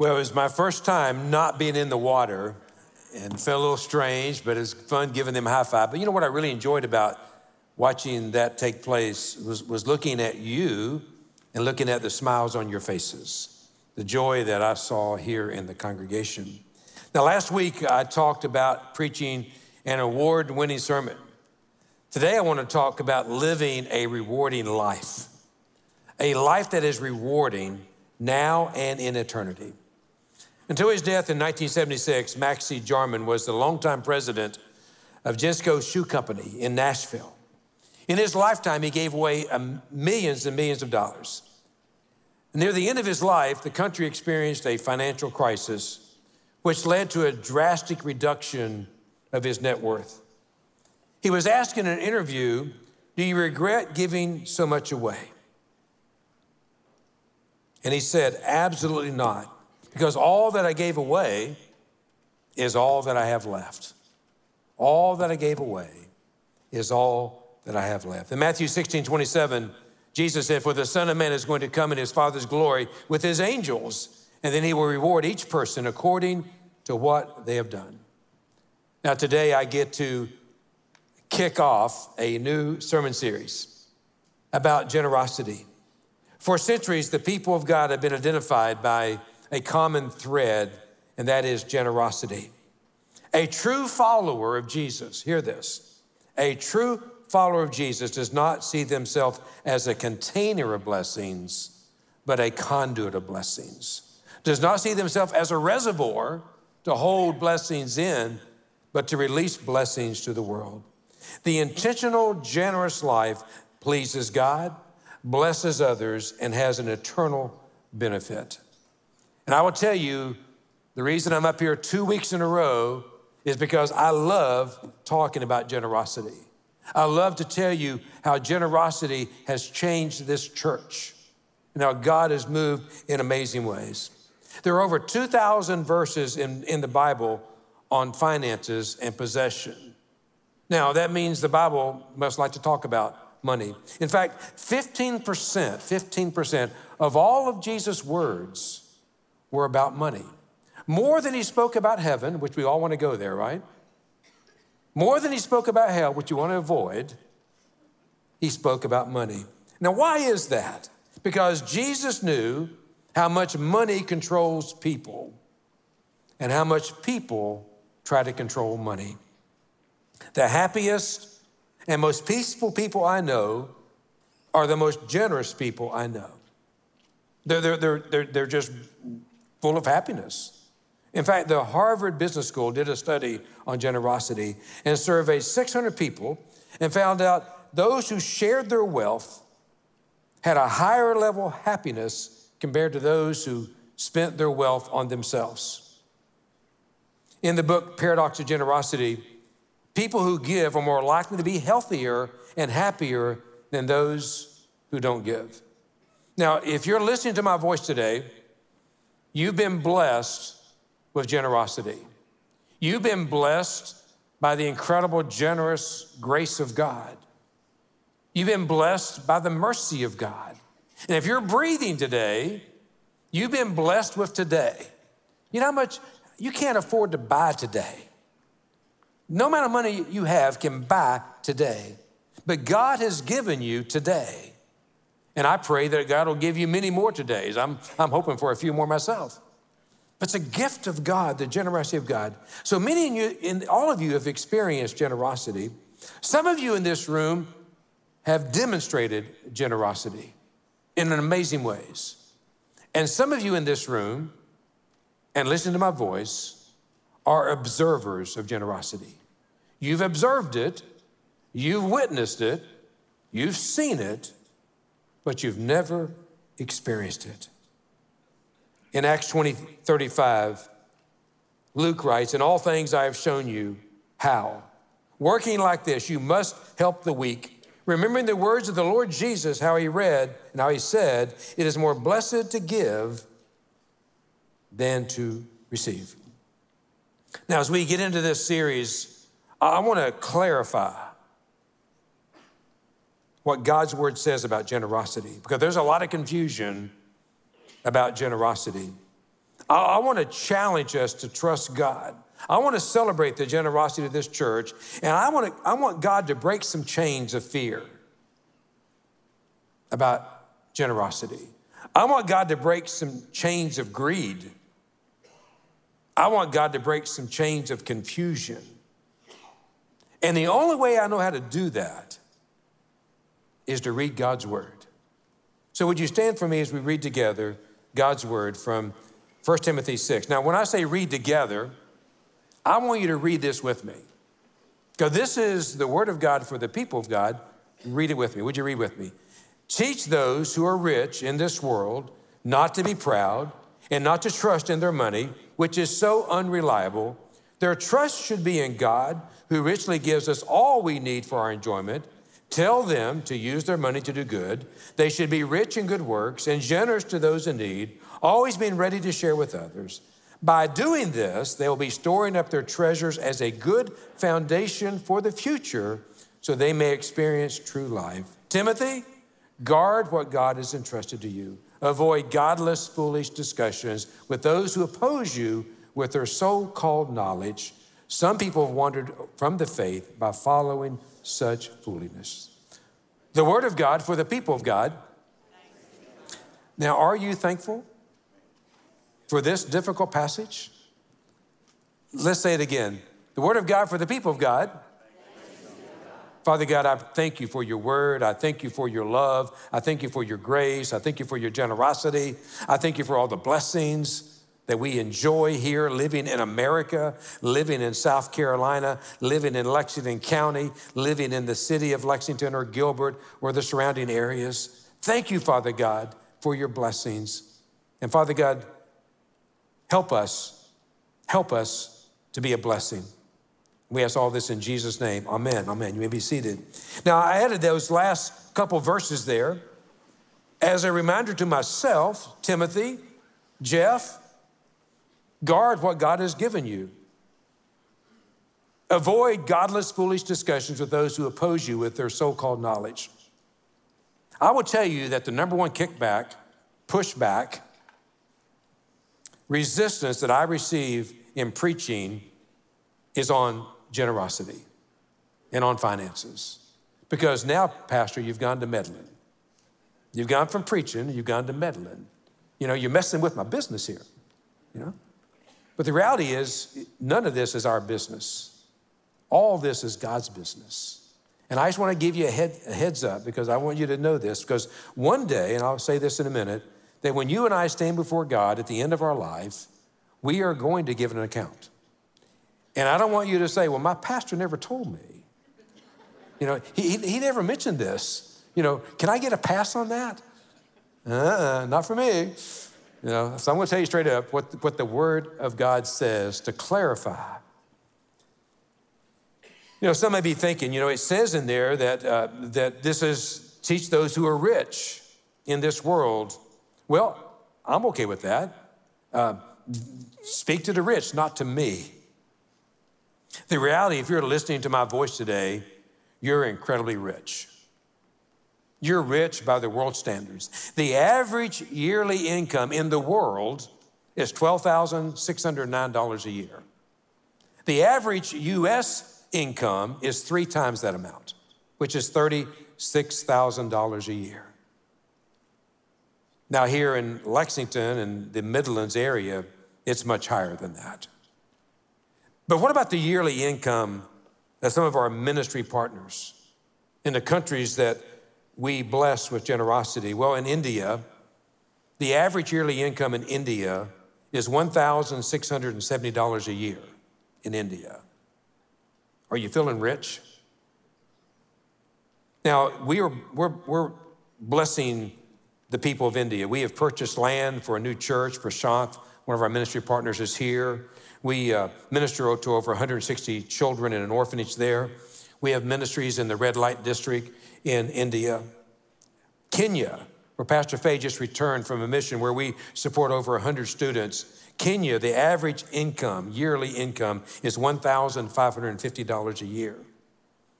Well, it was my first time not being in the water and felt a little strange, but it was fun giving them a high five. But you know what I really enjoyed about watching that take place was, was looking at you and looking at the smiles on your faces, the joy that I saw here in the congregation. Now, last week I talked about preaching an award winning sermon. Today I want to talk about living a rewarding life, a life that is rewarding now and in eternity. Until his death in 1976, Maxey Jarman was the longtime president of Genesco Shoe Company in Nashville. In his lifetime, he gave away um, millions and millions of dollars. Near the end of his life, the country experienced a financial crisis, which led to a drastic reduction of his net worth. He was asked in an interview, Do you regret giving so much away? And he said, Absolutely not, because all that I gave away is all that I have left. All that I gave away is all that I have left. In Matthew 16 27, Jesus said, For the Son of Man is going to come in his Father's glory with his angels, and then he will reward each person according to what they have done. Now, today I get to kick off a new sermon series about generosity. For centuries, the people of God have been identified by a common thread, and that is generosity. A true follower of Jesus, hear this, a true follower of Jesus does not see themselves as a container of blessings, but a conduit of blessings. Does not see themselves as a reservoir to hold blessings in, but to release blessings to the world. The intentional, generous life pleases God blesses others, and has an eternal benefit. And I will tell you, the reason I'm up here two weeks in a row is because I love talking about generosity. I love to tell you how generosity has changed this church and how God has moved in amazing ways. There are over 2,000 verses in, in the Bible on finances and possession. Now, that means the Bible must like to talk about money. In fact, 15%, 15% of all of Jesus' words were about money. More than he spoke about heaven, which we all want to go there, right? More than he spoke about hell, which you want to avoid, he spoke about money. Now, why is that? Because Jesus knew how much money controls people and how much people try to control money. The happiest, and most peaceful people I know are the most generous people I know. They're, they're, they're, they're, they're just full of happiness. In fact, the Harvard Business School did a study on generosity and surveyed 600 people and found out those who shared their wealth had a higher level of happiness compared to those who spent their wealth on themselves. In the book Paradox of Generosity, People who give are more likely to be healthier and happier than those who don't give. Now, if you're listening to my voice today, you've been blessed with generosity. You've been blessed by the incredible, generous grace of God. You've been blessed by the mercy of God. And if you're breathing today, you've been blessed with today. You know how much you can't afford to buy today. No amount of money you have can buy today, but God has given you today. And I pray that God will give you many more todays. I'm, I'm hoping for a few more myself. But it's a gift of God, the generosity of God. So many of you, in, all of you have experienced generosity. Some of you in this room have demonstrated generosity in amazing ways. And some of you in this room, and listen to my voice, are observers of generosity. You've observed it, you've witnessed it, you've seen it, but you've never experienced it. In Acts 20 35, Luke writes, In all things I have shown you how. Working like this, you must help the weak. Remembering the words of the Lord Jesus, how he read and how he said, It is more blessed to give than to receive. Now, as we get into this series, I want to clarify what God's word says about generosity because there's a lot of confusion about generosity. I, I want to challenge us to trust God. I want to celebrate the generosity of this church, and I want, to, I want God to break some chains of fear about generosity. I want God to break some chains of greed. I want God to break some chains of confusion. And the only way I know how to do that is to read God's word. So, would you stand for me as we read together God's word from 1 Timothy 6? Now, when I say read together, I want you to read this with me. Because this is the word of God for the people of God. Read it with me. Would you read with me? Teach those who are rich in this world not to be proud and not to trust in their money, which is so unreliable. Their trust should be in God, who richly gives us all we need for our enjoyment. Tell them to use their money to do good. They should be rich in good works and generous to those in need, always being ready to share with others. By doing this, they will be storing up their treasures as a good foundation for the future so they may experience true life. Timothy, Guard what God has entrusted to you. Avoid godless, foolish discussions with those who oppose you with their so called knowledge. Some people have wandered from the faith by following such foolishness. The word of God for the people of God. Now, are you thankful for this difficult passage? Let's say it again. The word of God for the people of God. Father God, I thank you for your word. I thank you for your love. I thank you for your grace. I thank you for your generosity. I thank you for all the blessings that we enjoy here living in America, living in South Carolina, living in Lexington County, living in the city of Lexington or Gilbert or the surrounding areas. Thank you, Father God, for your blessings. And Father God, help us, help us to be a blessing. We ask all this in Jesus' name. Amen. Amen. You may be seated. Now, I added those last couple verses there as a reminder to myself, Timothy, Jeff, guard what God has given you. Avoid godless, foolish discussions with those who oppose you with their so called knowledge. I will tell you that the number one kickback, pushback, resistance that I receive in preaching is on generosity and on finances. Because now, Pastor, you've gone to meddling. You've gone from preaching, you've gone to meddling. You know, you're messing with my business here, you know? But the reality is, none of this is our business. All this is God's business. And I just want to give you a, head, a heads up because I want you to know this. Because one day, and I'll say this in a minute, that when you and I stand before God at the end of our life, we are going to give an account. And I don't want you to say, well, my pastor never told me. You know, he, he never mentioned this. You know, can I get a pass on that? Uh-uh, not for me. You know, so I'm going to tell you straight up what, what the Word of God says to clarify. You know, some may be thinking, you know, it says in there that, uh, that this is teach those who are rich in this world. Well, I'm okay with that. Uh, speak to the rich, not to me. The reality, if you're listening to my voice today, you're incredibly rich. You're rich by the world standards. The average yearly income in the world is $12,609 a year. The average US income is three times that amount, which is $36,000 a year. Now, here in Lexington and the Midlands area, it's much higher than that. But what about the yearly income of some of our ministry partners in the countries that we bless with generosity? Well, in India, the average yearly income in India is $1,670 a year in India. Are you feeling rich? Now, we are, we're, we're blessing the people of India. We have purchased land for a new church. Prashant, one of our ministry partners, is here. We uh, minister to over 160 children in an orphanage there. We have ministries in the red light district in India. Kenya, where Pastor Fay just returned from a mission where we support over 100 students. Kenya, the average income, yearly income, is $1,550 a year.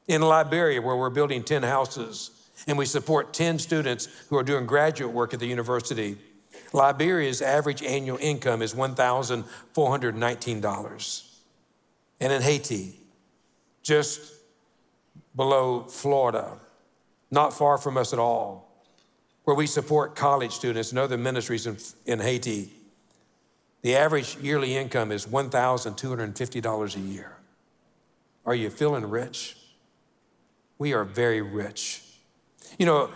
In Liberia, where we're building 10 houses and we support 10 students who are doing graduate work at the university, Liberia's average annual income is $1,419. And in Haiti, just below Florida, not far from us at all, where we support college students and other ministries in, in Haiti, the average yearly income is $1,250 a year. Are you feeling rich? We are very rich. You know,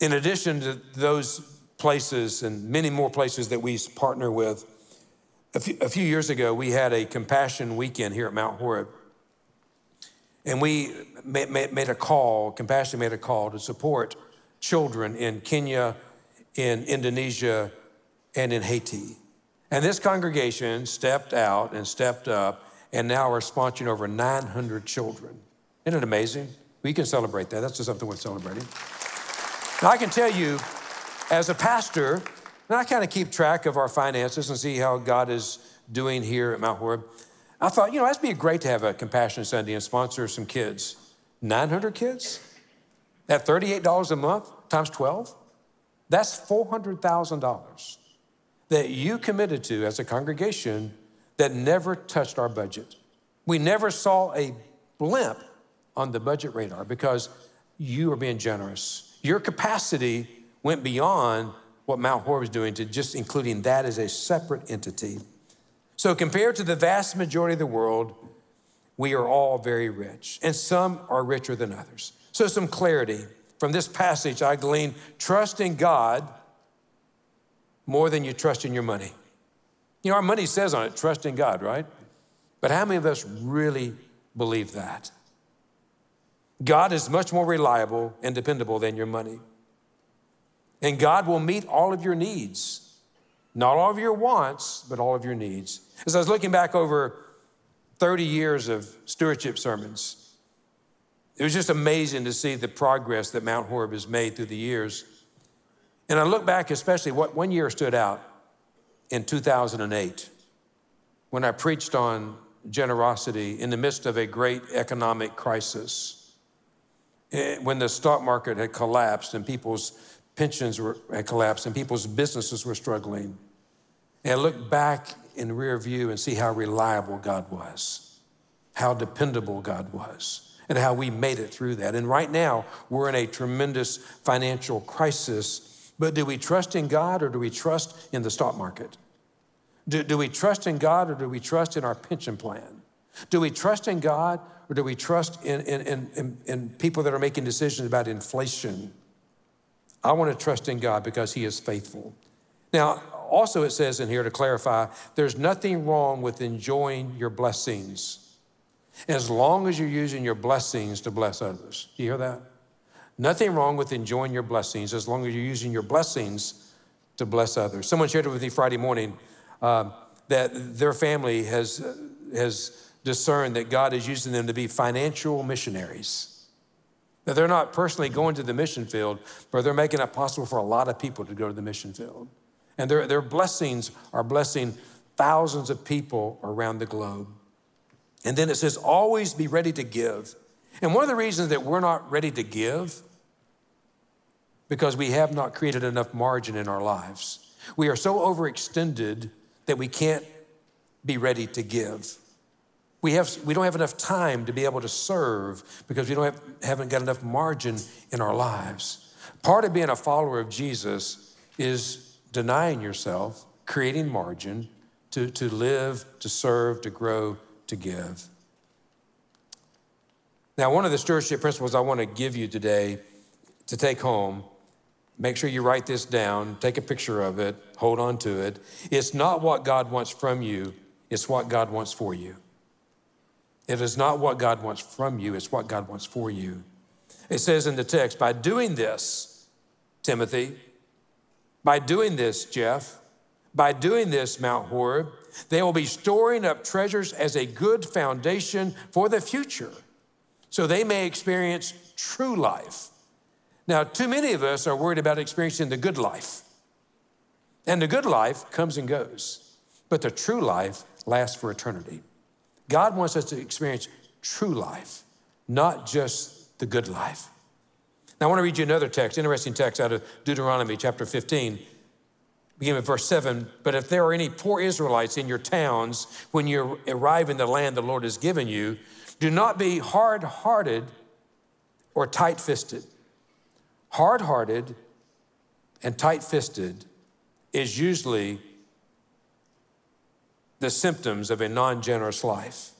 in addition to those places and many more places that we partner with, a few, a few years ago, we had a compassion weekend here at Mount Horeb. And we made a call, Compassion made a call to support children in Kenya, in Indonesia, and in Haiti. And this congregation stepped out and stepped up and now are sponsoring over 900 children. Isn't it amazing? We can celebrate that. That's just something worth celebrating. Now, I can tell you, as a pastor, and I kind of keep track of our finances and see how God is doing here at Mount Horeb. I thought, you know, that'd be great to have a Compassion Sunday and sponsor some kids. 900 kids? At $38 a month times 12? That's $400,000 that you committed to as a congregation that never touched our budget. We never saw a blimp on the budget radar because you are being generous. Your capacity went beyond what Mount Horeb was doing to just including that as a separate entity. So, compared to the vast majority of the world, we are all very rich, and some are richer than others. So, some clarity from this passage, I glean trust in God more than you trust in your money. You know, our money says on it, trust in God, right? But how many of us really believe that? God is much more reliable and dependable than your money. And God will meet all of your needs. Not all of your wants, but all of your needs. As I was looking back over 30 years of stewardship sermons, it was just amazing to see the progress that Mount Horeb has made through the years. And I look back, especially what one year stood out in 2008 when I preached on generosity in the midst of a great economic crisis. Eh, when the stock market had collapsed and people's pensions were, had collapsed and people's businesses were struggling. And look back in rear view and see how reliable God was, how dependable God was, and how we made it through that. And right now, we're in a tremendous financial crisis but do we trust in God or do we trust in the stock market? Do, do we trust in God or do we trust in our pension plan? Do we trust in God or do we trust in, in, in, in, people that are making decisions about inflation? I want to trust in God because He is faithful. Now, also, it says in here to clarify there's nothing wrong with enjoying your blessings as long as you're using your blessings to bless others. Do you hear that? Nothing wrong with enjoying your blessings as long as you're using your blessings to bless others. Someone shared it with me Friday morning uh, that their family has, has discerned that God is using them to be financial missionaries. That they're not personally going to the mission field, but they're making it possible for a lot of people to go to the mission field. And their, their blessings are blessing thousands of people around the globe. And then it says, always be ready to give. And one of the reasons that we're not ready to give because we have not created enough margin in our lives. We are so overextended that we can't be ready to give. We, have, we don't have enough time to be able to serve because we don't have, haven't got enough margin in our lives. Part of being a follower of Jesus is denying yourself, creating margin to, to live, to serve, to grow, to give. Now, one of the stewardship principles I want to give you today to take home Make sure you write this down, take a picture of it, hold on to it. It's not what God wants from you, it's what God wants for you. It is not what God wants from you, it's what God wants for you. It says in the text, by doing this, Timothy, by doing this, Jeff, by doing this, Mount Horeb, they will be storing up treasures as a good foundation for the future so they may experience true life now, too many of us are worried about experiencing the good life. And the good life comes and goes, but the true life lasts for eternity. God wants us to experience true life, not just the good life. Now, I want to read you another text, interesting text out of Deuteronomy chapter 15. Begin with verse 7. But if there are any poor Israelites in your towns when you arrive in the land the Lord has given you, do not be hard hearted or tight fisted. Hard hearted and tight fisted is usually the symptoms of a non generous life.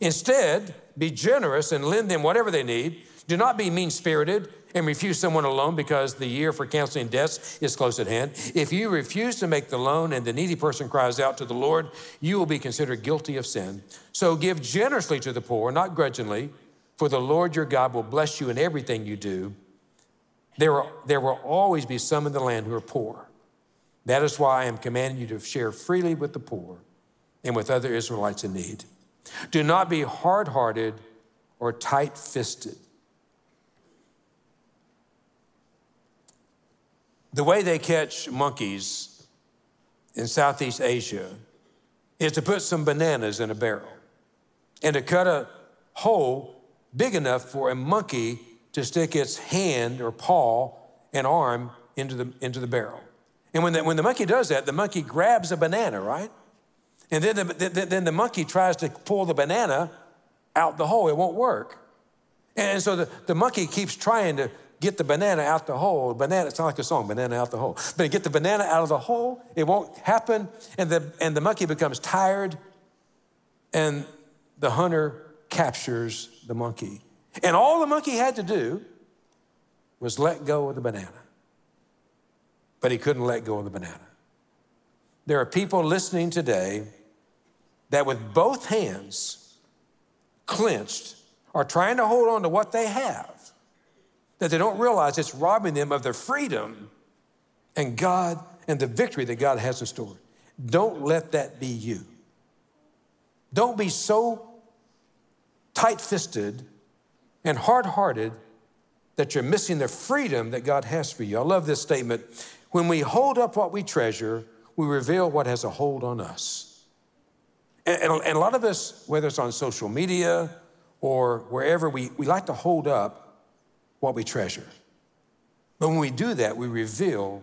Instead, be generous and lend them whatever they need. Do not be mean spirited and refuse someone a loan because the year for canceling debts is close at hand. If you refuse to make the loan and the needy person cries out to the Lord, you will be considered guilty of sin. So give generously to the poor, not grudgingly, for the Lord your God will bless you in everything you do. There will, there will always be some in the land who are poor. That is why I am commanding you to share freely with the poor and with other Israelites in need. Do not be hard hearted or tight fisted. The way they catch monkeys in Southeast Asia is to put some bananas in a barrel and to cut a hole big enough for a monkey to stick its hand or paw and arm into the, into the barrel. And when the, when the monkey does that, the monkey grabs a banana, right? And then the, then the monkey tries to pull the banana out the hole. It won't work. And so the, the monkey keeps trying to get the banana out the hole. Banana, it's not like a song, banana out the hole. But get the banana out of the hole, it won't happen. And the, and the monkey becomes tired, and the hunter captures the monkey. And all the monkey had to do was let go of the banana. But he couldn't let go of the banana. There are people listening today that, with both hands clenched, are trying to hold on to what they have, that they don't realize it's robbing them of their freedom and God and the victory that God has in store. Don't let that be you. Don't be so tight fisted and hard hearted that you're missing the freedom that God has for you. I love this statement. When we hold up what we treasure, we reveal what has a hold on us. And, and, and, a lot of us, whether it's on social media or wherever, we, we like to hold up what we treasure. But when we do that, we reveal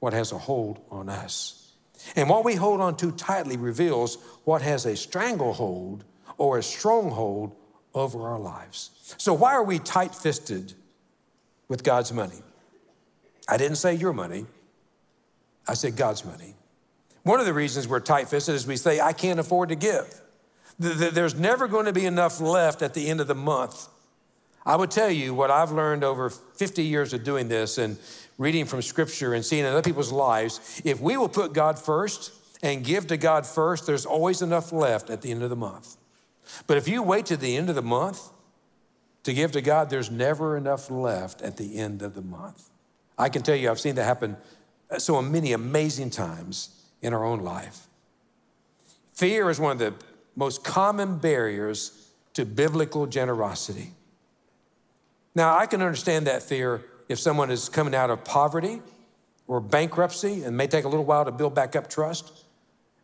what has a hold on us. And what we hold on too tightly reveals what has a stranglehold or a stronghold over our lives. So, why are we tight fisted with God's money? I didn't say your money, I said God's money. One of the reasons we're tight fisted is we say, I can't afford to give. There's never going to be enough left at the end of the month. I would tell you what I've learned over 50 years of doing this and reading from scripture and seeing in other people's lives. If we will put God first and give to God first, there's always enough left at the end of the month. But if you wait to the end of the month to give to God, there's never enough left at the end of the month. I can tell you, I've seen that happen so many amazing times in our own life. Fear is one of the most common barriers to biblical generosity. Now, I can understand that fear if someone is coming out of poverty or bankruptcy and may take a little while to build back up trust.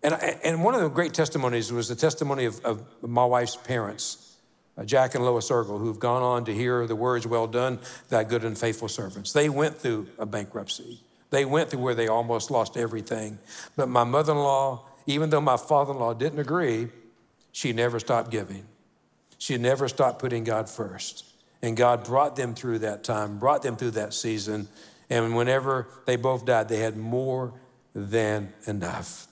And, and one of the great testimonies was the testimony of, of my wife's parents, uh, Jack and Lois Ergel, who've gone on to hear the words, Well done, thy good and faithful servants. They went through a bankruptcy. They went through where they almost lost everything. But my mother in law, even though my father in law didn't agree, she never stopped giving. She never stopped putting God first. And God brought them through that time, brought them through that season. And whenever they both died, they had more than enough.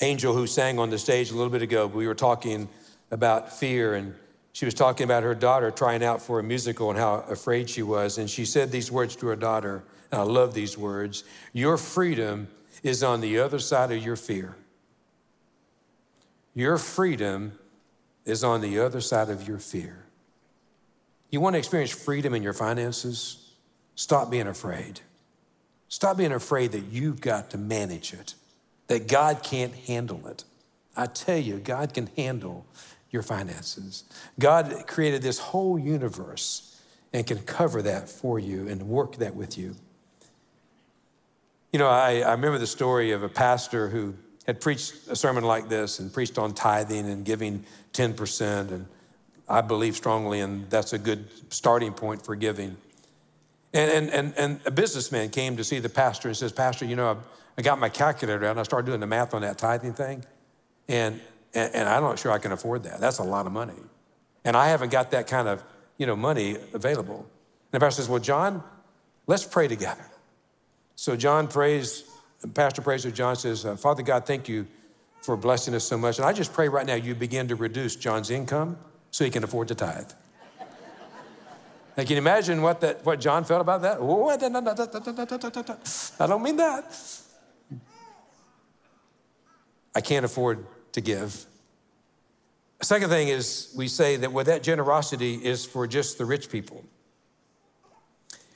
Angel, who sang on the stage a little bit ago, we were talking about fear, and she was talking about her daughter trying out for a musical and how afraid she was. And she said these words to her daughter and I love these words. Your freedom is on the other side of your fear. Your freedom is on the other side of your fear. You want to experience freedom in your finances? Stop being afraid. Stop being afraid that you've got to manage it, that God can't handle it. I tell you, God can handle your finances. God created this whole universe and can cover that for you and work that with you. You know, I, I remember the story of a pastor who had preached a sermon like this and preached on tithing and giving 10%. And I believe strongly, and that's a good starting point for giving. And, and, and, and a businessman came to see the pastor and says, Pastor, you know, I, I got my calculator out and I started doing the math on that tithing thing. And, and, and I'm not sure I can afford that. That's a lot of money. And I haven't got that kind of, you know, money available. And the pastor says, Well, John, let's pray together. So John prays, Pastor prays with John, says, uh, Father God, thank you for blessing us so much. And I just pray right now you begin to reduce John's income so he can afford to tithe. Now, can you imagine what, that, what John felt about that? I don't mean that. I can't afford to give. Second thing is we say that well, that generosity is for just the rich people.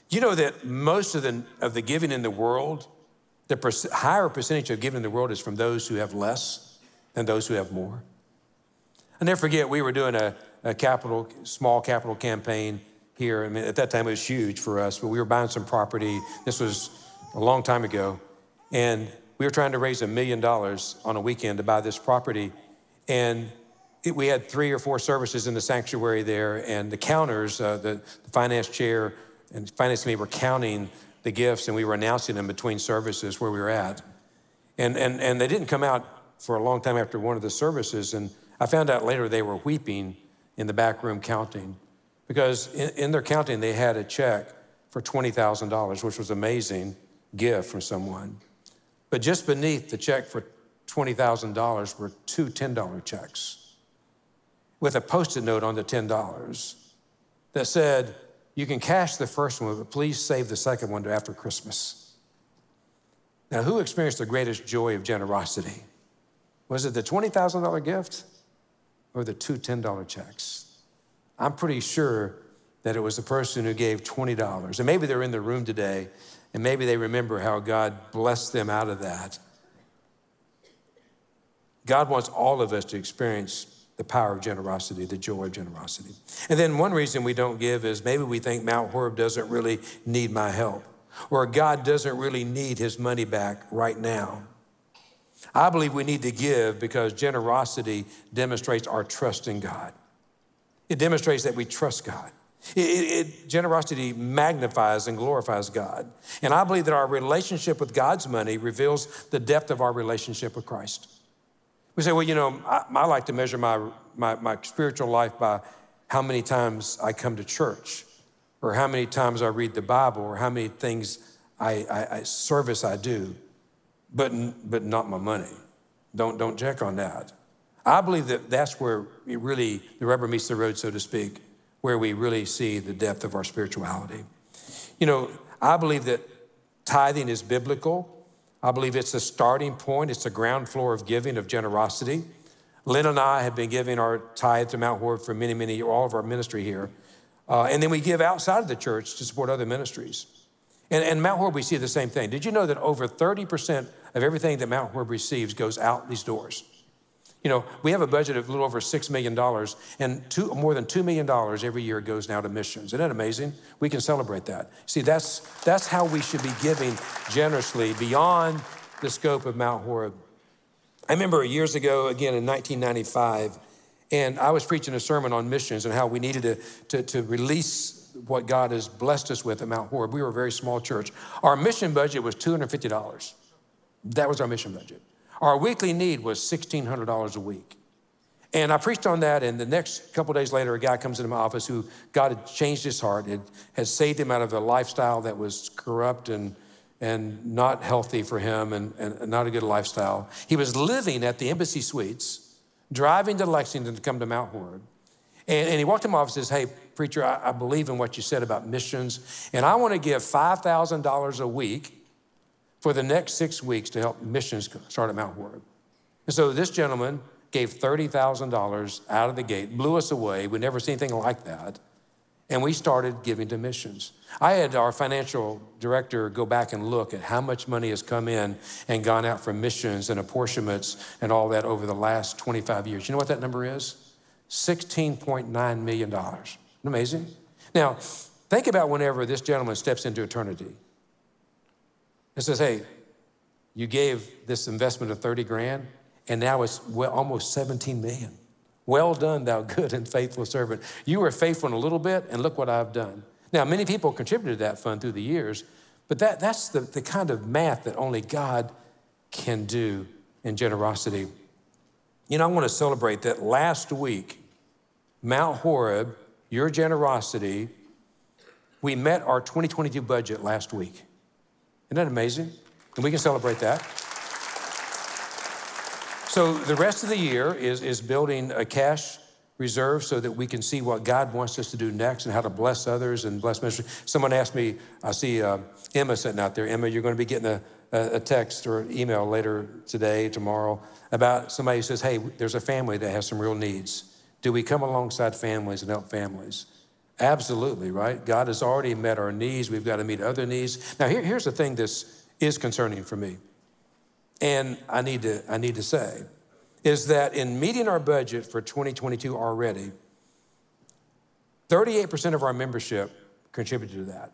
You know that most of the, of the giving in the world, the per- higher percentage of giving in the world is from those who have less than those who have more. I never forget, we were doing a, a capital, small capital campaign here. I mean, at that time, it was huge for us, but we were buying some property. This was a long time ago. And we were trying to raise a million dollars on a weekend to buy this property. And it, we had three or four services in the sanctuary there, and the counters, uh, the, the finance chair and finance committee were counting the gifts, and we were announcing them between services where we were at. And, and, and they didn't come out for a long time after one of the services. And I found out later they were weeping in the back room counting because in, in their counting, they had a check for $20,000, which was amazing gift from someone. But just beneath the check for $20,000 were two $10 checks with a post it note on the $10 that said, You can cash the first one, but please save the second one to after Christmas. Now, who experienced the greatest joy of generosity? Was it the $20,000 gift or the two $10 checks? I'm pretty sure that it was the person who gave $20. And maybe they're in the room today and maybe they remember how God blessed them out of that. God wants all of us to experience the power of generosity, the joy of generosity. And then one reason we don't give is maybe we think Mount Horeb doesn't really need my help, or God doesn't really need his money back right now. I believe we need to give because generosity demonstrates our trust in God. It demonstrates that we trust God. It, it, it, generosity magnifies and glorifies God. And I believe that our relationship with God's money reveals the depth of our relationship with Christ. We say, well, you know, I, I like to measure my, my, my spiritual life by how many times I come to church, or how many times I read the Bible, or how many things I, I, I service I do, but, but not my money. Don't, don't check on that. I believe that that's where it really, the rubber meets the road, so to speak, where we really see the depth of our spirituality. You know, I believe that tithing is biblical. I believe it's a starting point, it's a ground floor of giving, of generosity. Lynn and I have been giving our tithe to Mount Horeb for many, many all of our ministry here. Uh, and then we give outside of the church to support other ministries. And, and Mount Horeb, we see the same thing. Did you know that over 30% of everything that Mount Horeb receives goes out these doors? You know, we have a budget of a little over $6 million, and two, more than $2 million every year goes now to missions. Isn't that amazing? We can celebrate that. See, that's, that's how we should be giving generously beyond the scope of Mount Horeb. I remember years ago, again in 1995, and I was preaching a sermon on missions and how we needed to, to, to release what God has blessed us with at Mount Horeb. We were a very small church. Our mission budget was $250. That was our mission budget. Our weekly need was $1,600 a week. And I preached on that, and the next couple days later, a guy comes into my office who God had changed his heart, had, had saved him out of a lifestyle that was corrupt and, and not healthy for him and, and not a good lifestyle. He was living at the Embassy Suites, driving to Lexington to come to Mount Horeb. And, and he walked in my office and says, Hey, preacher, I, I believe in what you said about missions, and I want to give $5,000 a week for the next six weeks to help missions start at Mount Horeb. And so this gentleman gave $30,000 out of the gate, blew us away. We never seen anything like that. And we started giving to missions. I had our financial director go back and look at how much money has come in and gone out for missions and apportionments and all that over the last 25 years. You know what that number is? $16.9 million. Amazing? Now, think about whenever this gentleman steps into eternity. It says, hey, you gave this investment of 30 grand, and now it's well, almost 17 million. Well done, thou good and faithful servant. You were faithful in a little bit, and look what I've done. Now, many people contributed to that fund through the years, but that, that's the, the kind of math that only God can do in generosity. You know, I want to celebrate that last week, Mount Horeb, your generosity, we met our 2022 budget last week. Isn't that amazing? And we can celebrate that. So the rest of the year is, is building a cash reserve so that we can see what God wants us to do next and how to bless others and bless ministry. Someone asked me, I see uh, Emma sitting out there. Emma, you're going to be getting a, a text or email later today, tomorrow, about somebody who says, hey, there's a family that has some real needs. Do we come alongside families and help families? Absolutely, right? God has already met our needs. We've got to meet other needs. Now, here, here's the thing this is concerning for me. And I need to, I need to say, is that in meeting our budget for 2022 already, 38% of our membership contributed to that.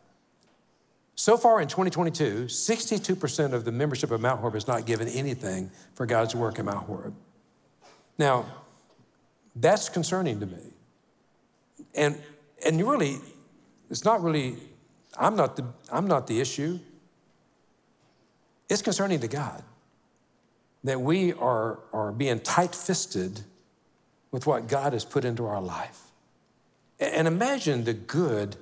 So far in 2022, 62% of the membership of Mount Horeb has not given anything for God's work in Mount Horeb. Now, that's concerning to me. And, and you really, it's not really, I'm not the, I'm not the issue. It's concerning to God that we are, are being tight fisted with what God has put into our life. And imagine the good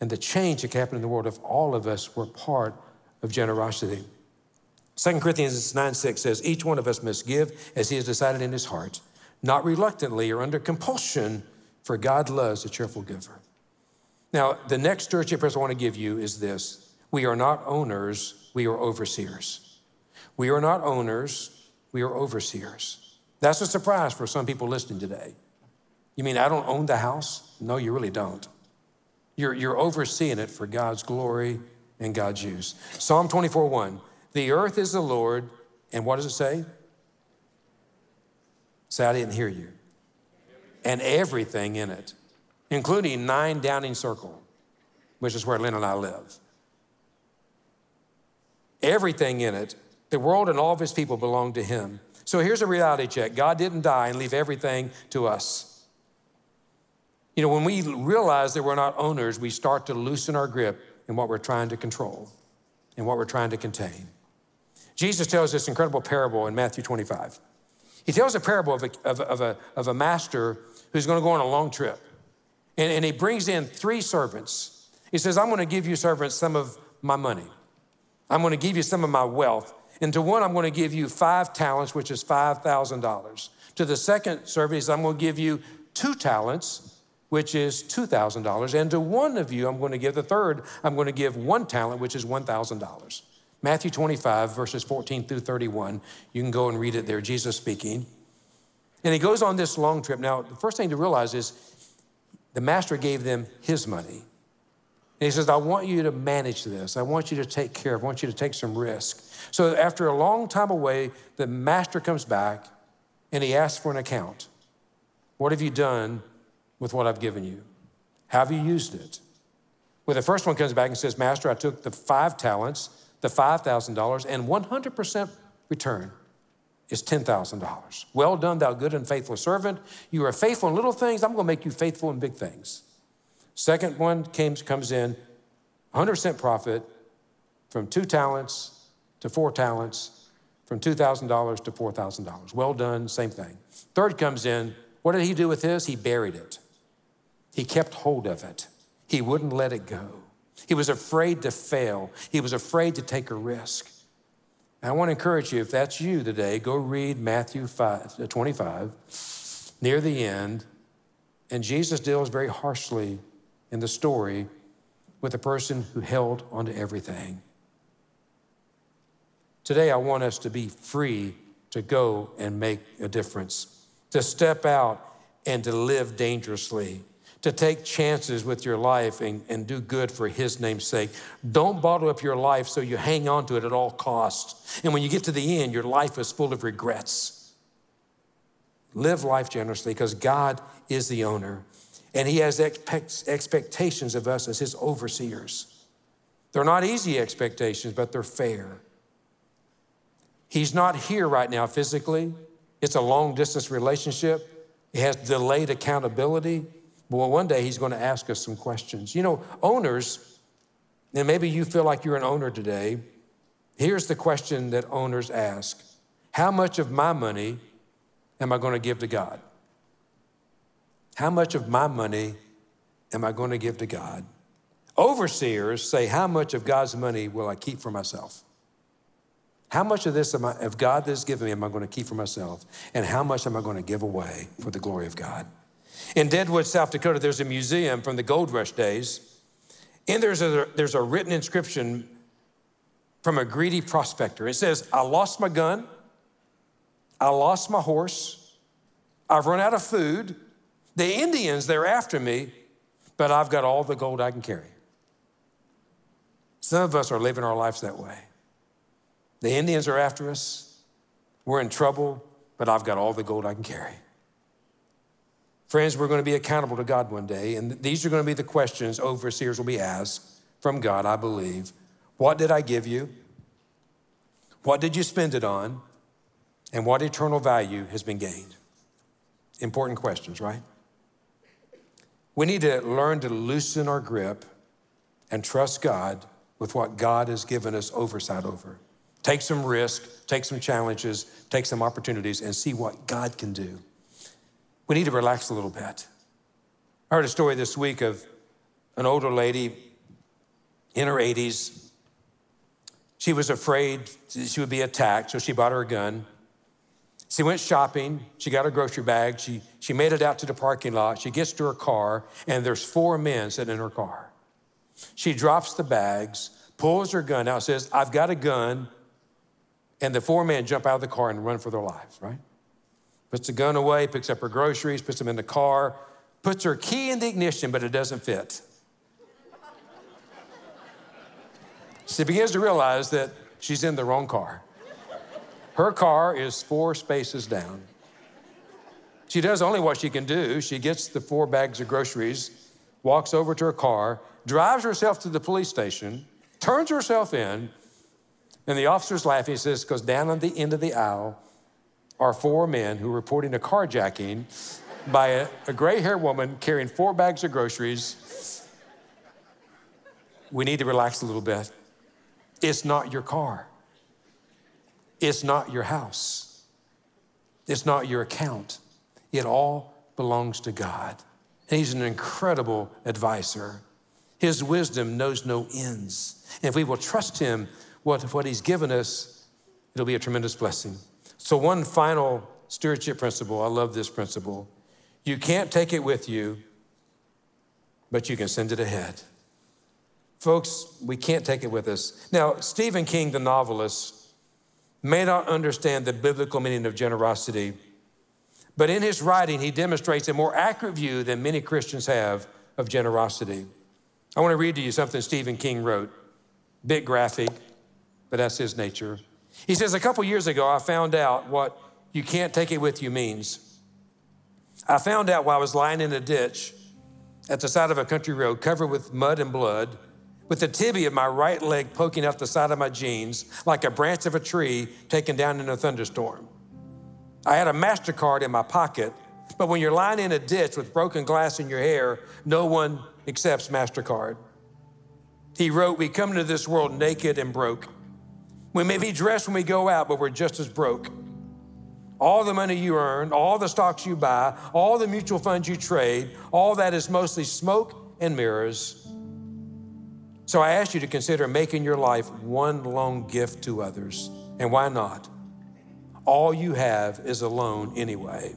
and the change that could happen in the world if all of us were part of generosity. 2 Corinthians 9 6 says, Each one of us must give as he has decided in his heart, not reluctantly or under compulsion, for God loves a cheerful giver. Now, the next stewardship I want to give you is this we are not owners, we are overseers. We are not owners, we are overseers. That's a surprise for some people listening today. You mean I don't own the house? No, you really don't. You're, you're overseeing it for God's glory and God's use. Psalm 24 1 The earth is the Lord, and what does it say? Say, I didn't hear you. And everything in it, including 9 Downing Circle, which is where Lynn and I live. Everything in it, the world and all of his people belong to him. So here's a reality check God didn't die and leave everything to us. You know, when we realize that we're not owners, we start to loosen our grip in what we're trying to control and what we're trying to contain. Jesus tells this incredible parable in Matthew 25. He tells a parable of a, of, of a, of a master who's going to go on a long trip. And, and he brings in three servants. He says, I'm going to give you servants some of my money. I'm going to give you some of my wealth. And to one, I'm going to give you five talents, which is $5,000. To the second servant, he says, I'm going to give you two talents, which is $2,000. And to one of you, I'm going to give the third, I'm going to give one talent, which is $1,000. Matthew 25, verses 14 through 31. You can go and read it there, Jesus speaking. And he goes on this long trip. Now, the first thing to realize is the master gave them his money. And he says, I want you to manage this. I want you to take care of, I want you to take some risk. So after a long time away, the master comes back and he asks for an account. What have you done with what I've given you? Have you used it? Well, the first one comes back and says, Master, I took the five talents, the $5,000, and 100% return is $10,000. Well done, thou good and faithful servant. You are faithful in little things, I'm going to make you faithful in big things. Second one came, comes in, 100% profit from two talents to four talents, from $2,000 to $4,000. Well done, same thing. Third comes in, what did he do with his? He buried it. He kept hold of it. He wouldn't let it go. He was afraid to fail. He was afraid to take a risk. And I want to encourage you, if that's you today, go read Matthew 5, uh, 25 near the end. And Jesus deals very harshly in the story with a person who held onto everything. Today, I want us to be free to go and make a difference, to step out and to live dangerously to take chances with your life and, and do good for His name's sake. Don't bottle up your life so you hang on to it at all costs. And when you get to the end, your life is full of regrets. Live life generously because God is the owner and He has expect, expectations of us as His overseers. They're not easy expectations, but they're fair. He's not here right now physically. It's a long distance relationship. It has delayed accountability. Well, one day he's going to ask us some questions. You know, owners, and maybe you feel like you're an owner today. Here's the question that owners ask How much of my money am I going to give to God? How much of my money am I going to give to God? Overseers say, How much of God's money will I keep for myself? How much of this am I, of God that's given me am I going to keep for myself? And how much am I going to give away for the glory of God? In Deadwood, South Dakota, there's a museum from the gold rush days. And there's a, there's a written inscription from a greedy prospector. It says, I lost my gun, I lost my horse, I've run out of food. The Indians, they're after me, but I've got all the gold I can carry. Some of us are living our lives that way. The Indians are after us, we're in trouble, but I've got all the gold I can carry. Friends, we're going to be accountable to God one day, and these are going to be the questions overseers will be asked from God, I believe. What did I give you? What did you spend it on? And what eternal value has been gained? Important questions, right? We need to learn to loosen our grip and trust God with what God has given us oversight over. Take some risk, take some challenges, take some opportunities, and see what God can do. We need to relax a little bit. I heard a story this week of an older lady in her 80s. She was afraid she would be attacked, so she bought her a gun. She went shopping. She got her grocery bag. She, she made it out to the parking lot. She gets to her car, and there's four men sitting in her car. She drops the bags, pulls her gun out, says, I've got a gun. And the four men jump out of the car and run for their lives, right? Puts the gun away, picks up her groceries, puts them in the car, puts her key in the ignition, but it doesn't fit. She begins to realize that she's in the wrong car. Her car is four spaces down. She does only what she can do. She gets the four bags of groceries, walks over to her car, drives herself to the police station, turns herself in, and the officer's laughing. He says, goes down on the end of the aisle, are four men who are reporting a carjacking by a, a gray haired woman carrying four bags of groceries. We need to relax a little bit. It's not your car, it's not your house, it's not your account. It all belongs to God. And He's an incredible advisor. His wisdom knows no ends. And if we will trust Him, what, what He's given us, it'll be a tremendous blessing. So, one final stewardship principle I love this principle. You can't take it with you, but you can send it ahead. Folks, we can't take it with us. Now, Stephen King, the novelist, may not understand the biblical meaning of generosity, but in his writing, he demonstrates a more accurate view than many Christians have of generosity. I want to read to you something Stephen King wrote. Bit graphic, but that's his nature. He says, A couple years ago, I found out what you can't take it with you means. I found out while I was lying in a ditch at the side of a country road covered with mud and blood, with the tibia of my right leg poking out the side of my jeans like a branch of a tree taken down in a thunderstorm. I had a MasterCard in my pocket, but when you're lying in a ditch with broken glass in your hair, no one accepts MasterCard. He wrote, We come into this world naked and broke. We may be dressed when we go out, but we're just as broke. All the money you earn, all the stocks you buy, all the mutual funds you trade, all that is mostly smoke and mirrors. So I ask you to consider making your life one long gift to others. And why not? All you have is a loan anyway.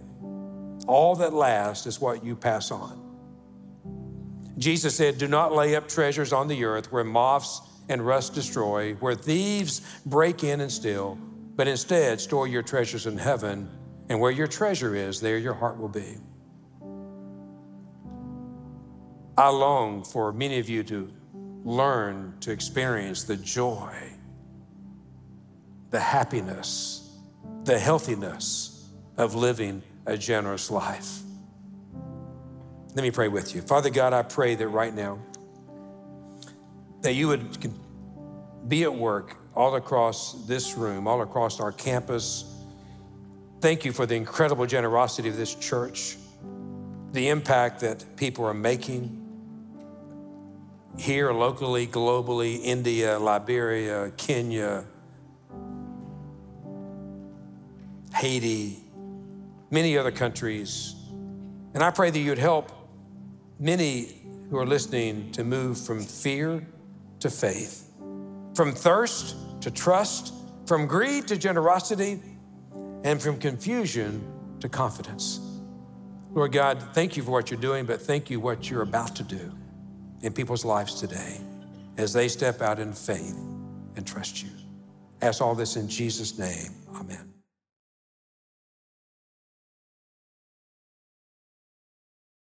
All that lasts is what you pass on. Jesus said, Do not lay up treasures on the earth where moths and rust destroy, where thieves break in and steal, but instead store your treasures in heaven, and where your treasure is, there your heart will be. I long for many of you to learn to experience the joy, the happiness, the healthiness of living a generous life. Let me pray with you. Father God, I pray that right now, that you would be at work all across this room, all across our campus. Thank you for the incredible generosity of this church. the impact that people are making here locally, globally, India, Liberia, Kenya, Haiti, many other countries. And I pray that you'd help many who are listening to move from fear to faith, from thirst to trust, from greed to generosity, and from confusion to confidence. Lord God, thank you for what you're doing, but thank you what you're about to do in people's lives today as they step out in faith and trust you. Ask all this in Jesus' name. Amen.